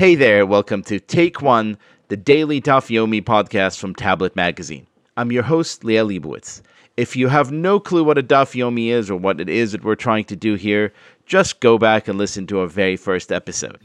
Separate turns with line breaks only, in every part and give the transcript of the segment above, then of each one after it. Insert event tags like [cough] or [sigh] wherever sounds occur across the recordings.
Hey there, welcome to Take One, the daily Daf Yomi podcast from Tablet Magazine. I'm your host, Liel Leibovitz. If you have no clue what a Daf Yomi is or what it is that we're trying to do here, just go back and listen to our very first episode.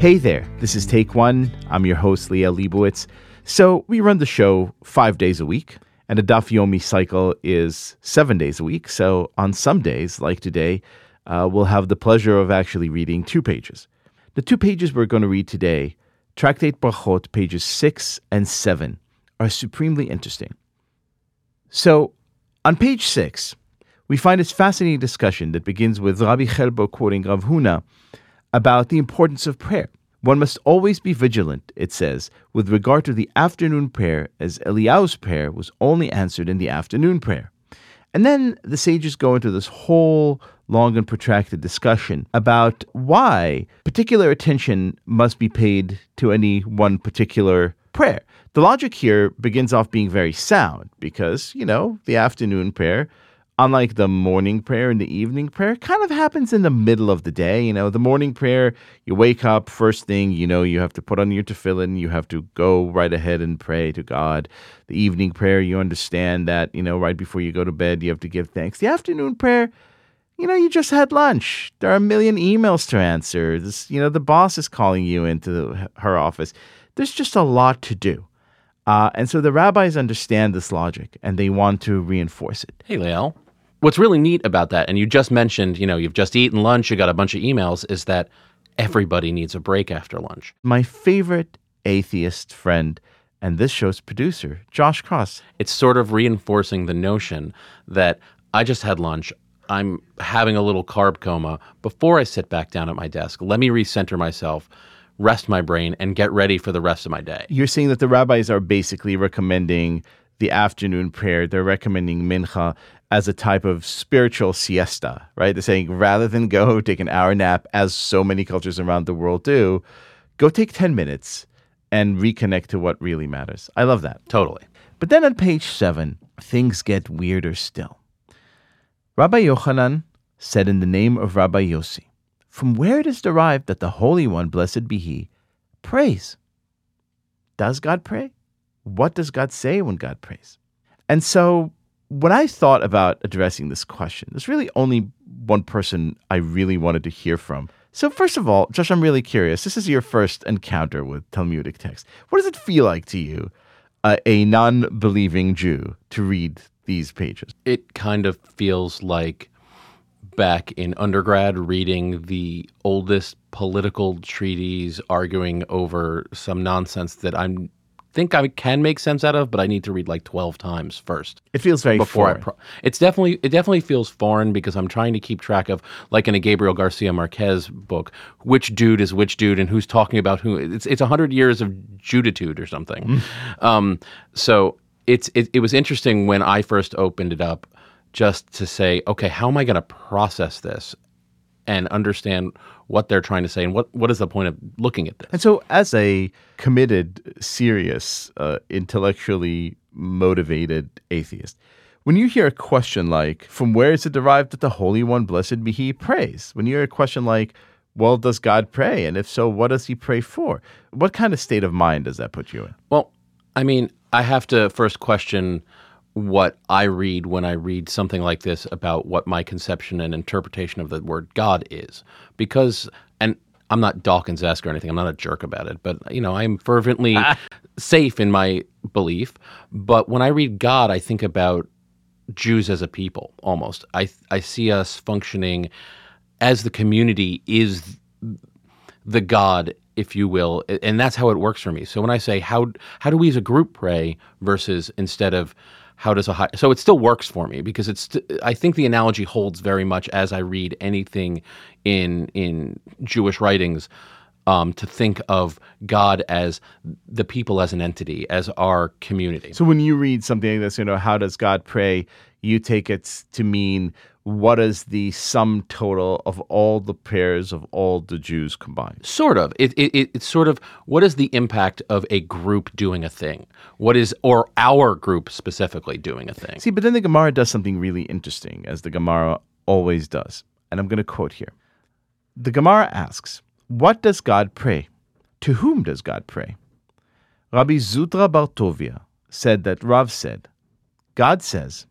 Hey there, this is Take One. I'm your host, Liel Leibovitz. So we run the show five days a week, and a Daf Yomi cycle is seven days a week. So on some days, like today, uh, we'll have the pleasure of actually reading two pages. The two pages we're going to read today, Tractate Brachot, pages six and seven, are supremely interesting. So on page six, we find this fascinating discussion that begins with Rabbi Chelbo quoting Rav Huna about the importance of prayer. One must always be vigilant, it says, with regard to the afternoon prayer, as Eliyahu's prayer was only answered in the afternoon prayer. And then the sages go into this whole long and protracted discussion about why particular attention must be paid to any one particular prayer. The logic here begins off being very sound because, you know, the afternoon prayer unlike the morning prayer and the evening prayer, kind of happens in the middle of the day. You know, the morning prayer, you wake up first thing, you know, you have to put on your tefillin, you have to go right ahead and pray to God. The evening prayer, you understand that, you know, right before you go to bed, you have to give thanks. The afternoon prayer, you know, you just had lunch. There are a million emails to answer. This, you know, the boss is calling you into her office. There's just a lot to do. Uh, and so the rabbis understand this logic and they want to reinforce it.
Hey, Liel. What's really neat about that, and you just mentioned, you know, you've just eaten lunch, you got a bunch of emails, is that everybody needs a break after lunch.
My favorite atheist friend and this show's producer, Josh Kross.
It's sort of reinforcing the notion that I just had lunch. I'm having a little carb coma. Before I sit back down at my desk, let me recenter myself, rest my brain, and get ready for the rest of my day.
You're saying that the rabbis are basically recommending the afternoon prayer. They're recommending mincha as a type of spiritual siesta, right? They're saying rather than go [laughs] take an hour nap, as so many cultures around the world do, go take 10 minutes and reconnect to what really matters. I love that.
Totally.
But then on page seven, things get weirder still. Rabbi Yochanan said in the name of Rabbi Yossi, from where it is derived that the Holy One, blessed be He, prays. Does God pray? What does God say when God prays? And so when I thought about addressing this question, there's really only one person I really wanted to hear from. So, first of all, Josh, I'm really curious. This is your first encounter with Talmudic text. What does it feel like to you, uh, a non believing Jew, to read these pages?
It kind of feels like back in undergrad reading the oldest political treaties arguing over some nonsense that I'm think I can make sense out of, but I need to read like twelve times first.
It feels very before foreign. I. Pro-
it's definitely it definitely feels foreign because I'm trying to keep track of like in a Gabriel Garcia Marquez book, which dude is which dude and who's talking about who. It's it's a hundred years of Juditude or something. Mm. Um, so it's it, it was interesting when I first opened it up just to say, okay, how am I going to process this and understand what they're trying to say and what, what is the point of looking at this.
And so, as a committed, serious, uh, intellectually motivated atheist, when you hear a question like, from where is it derived that the Holy One, blessed be He, prays? When you hear a question like, well, does God pray? And if so, what does He pray for? What kind of state of mind does that put you in?
Well, I mean, I have to first question what I read when I read something like this about what my conception and interpretation of the word God is. Because, and I'm not Dawkins esque or anything, I'm not a jerk about it, but, you know, I'm fervently [laughs] safe in my belief. But when I read God, I think about Jews as a people almost. I, I see us functioning as the community is the God if you will, and that's how it works for me. So when I say how how do we as a group pray versus instead of how does a high so it still works for me because it's i think the analogy holds very much as i read anything in in jewish writings um, to think of God as the people as an entity, as our community.
So when you read something like this, you know, how does God pray? You take it to mean what is the sum total of all the prayers of all the Jews combined?
Sort of. It, it, it's sort of what is the impact of a group doing a thing? What is, or our group specifically doing a thing?
See, but then the Gemara does something really interesting, as the Gemara always does. And I'm going to quote here. The Gemara asks, What does God pray? To whom does God pray? Rabbi Zutra bar Tuvia said that Rav said, God says,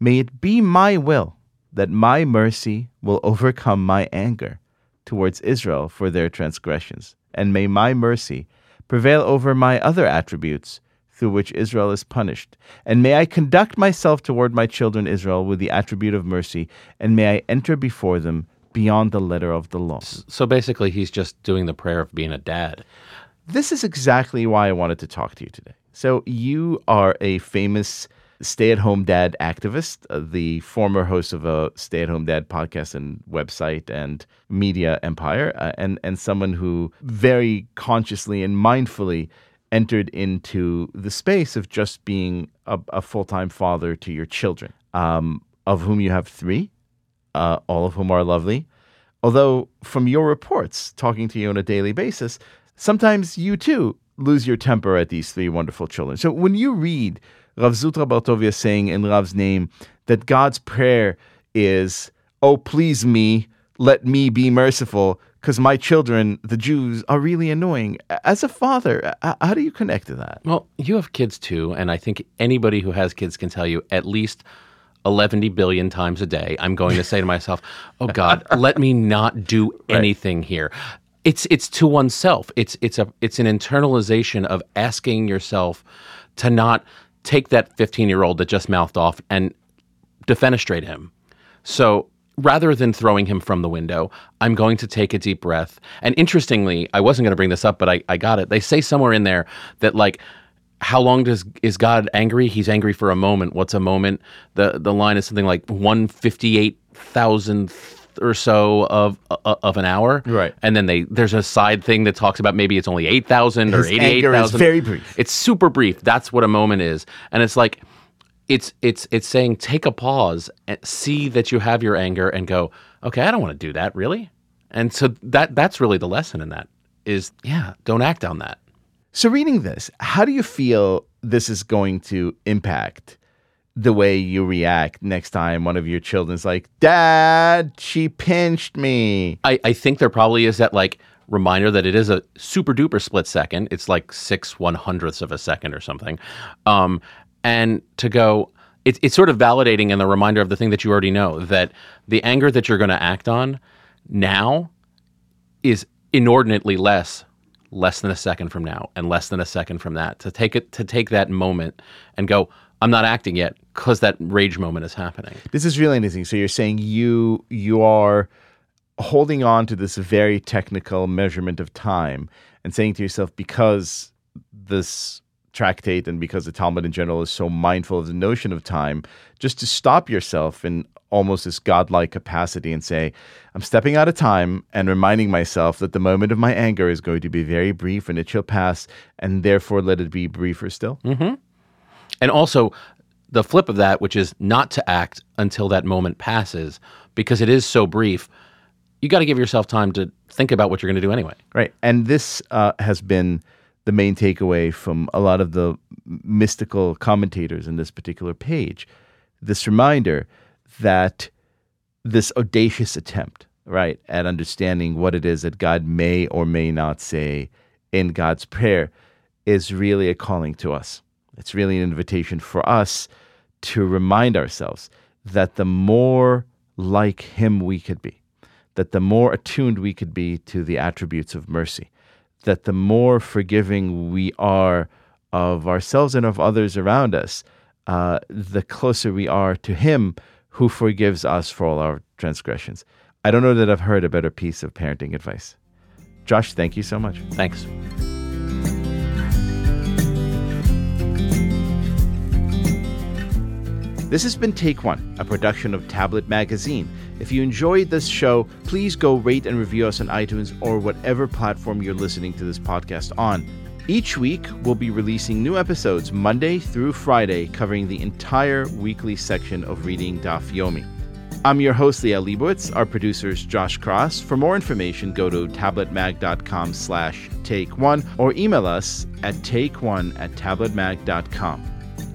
May it be my will that my mercy will overcome my anger towards Israel for their transgressions, and may my mercy prevail over my other attributes through which Israel is punished. And may I conduct myself toward my children Israel with the attribute of mercy, and may I enter before them beyond the letter of the law.
So basically, he's just doing the prayer of being a dad.
This is exactly why I wanted to talk to you today. So, you are a famous stay at home dad activist, uh, the former host of a stay at home dad podcast and website and media empire, uh, and, and someone who very consciously and mindfully entered into the space of just being a, a full time father to your children, um, of whom you have three, uh, all of whom are lovely. Although, from your reports, talking to you on a daily basis, sometimes you too lose your temper at these three wonderful children. So, when you read Rav Zutra bar Tuvia saying in Rav's name that God's prayer is, Oh, please me, let me be merciful, because my children, the Jews, are really annoying. As a father, how do you connect to that?
Well, you have kids too, and I think anybody who has kids can tell you at least 11 billion times a day, I'm going to say to myself, [laughs] Oh God, let me not do anything right. here. It's it's to oneself. It's it's a it's an internalization of asking yourself to not take that 15 year old that just mouthed off and defenestrate him. So rather than throwing him from the window, I'm going to take a deep breath. And interestingly, I wasn't going to bring this up, but I, I got it. They say somewhere in there that like, how long does is God angry? He's angry for a moment. What's a moment? The the line is something like one fifty eight thousandth or so of uh, of an hour.
Right.
And then they there's a side thing that talks about maybe it's only 8,000 or 88,000.
very brief.
It's super brief. That's what a moment is. And it's like it's it's it's saying take a pause and see that you have your anger and go, "Okay, I don't want to do that, really?" And so that that's really the lesson in that is yeah, don't act on that.
So reading this, how do you feel this is going to impact the way you react next time one of your children's like, Dad, she pinched me.
I, I think there probably is that like reminder that it is a super duper split second. It's like six one hundredths of a second or something. Um, and to go, it, it's sort of validating and the reminder of the thing that you already know that the anger that you're going to act on now is inordinately less less than a second from now and less than a second from that to take it to take that moment and go I'm not acting yet because that rage moment is happening.
This is really interesting. So you're saying you you are holding on to this very technical measurement of time and saying to yourself because this tractate and because the Talmud in general is so mindful of the notion of time, just to stop yourself in almost this godlike capacity and say, I'm stepping out of time and reminding myself that the moment of my anger is going to be very brief and it shall pass, and therefore let it be briefer still.
Mm-hmm. And also, the flip of that, which is not to act until that moment passes, because it is so brief, you got to give yourself time to think about what you're going to do anyway.
Right. And this uh, has been the main takeaway from a lot of the mystical commentators in this particular page. This reminder that this audacious attempt, right, at understanding what it is that God may or may not say in God's prayer is really a calling to us. It's really an invitation for us to remind ourselves that the more like Him we could be, that the more attuned we could be to the attributes of mercy, that the more forgiving we are of ourselves and of others around us, uh, the closer we are to Him who forgives us for all our transgressions. I don't know that I've heard a better piece of parenting advice. Josh, thank you so much.
Thanks.
This has been Take One, a production of Tablet Magazine. If you enjoyed this show, please go rate and review us on iTunes or whatever platform you're listening to this podcast on. Each week, we'll be releasing new episodes Monday through Friday, covering the entire weekly section of Reading Daf Yomi. I'm your host, Liel Leibovitz. Our producer is Josh Kross. For more information, go to tabletmag.com slash take one or email us at take one at tabletmag.com.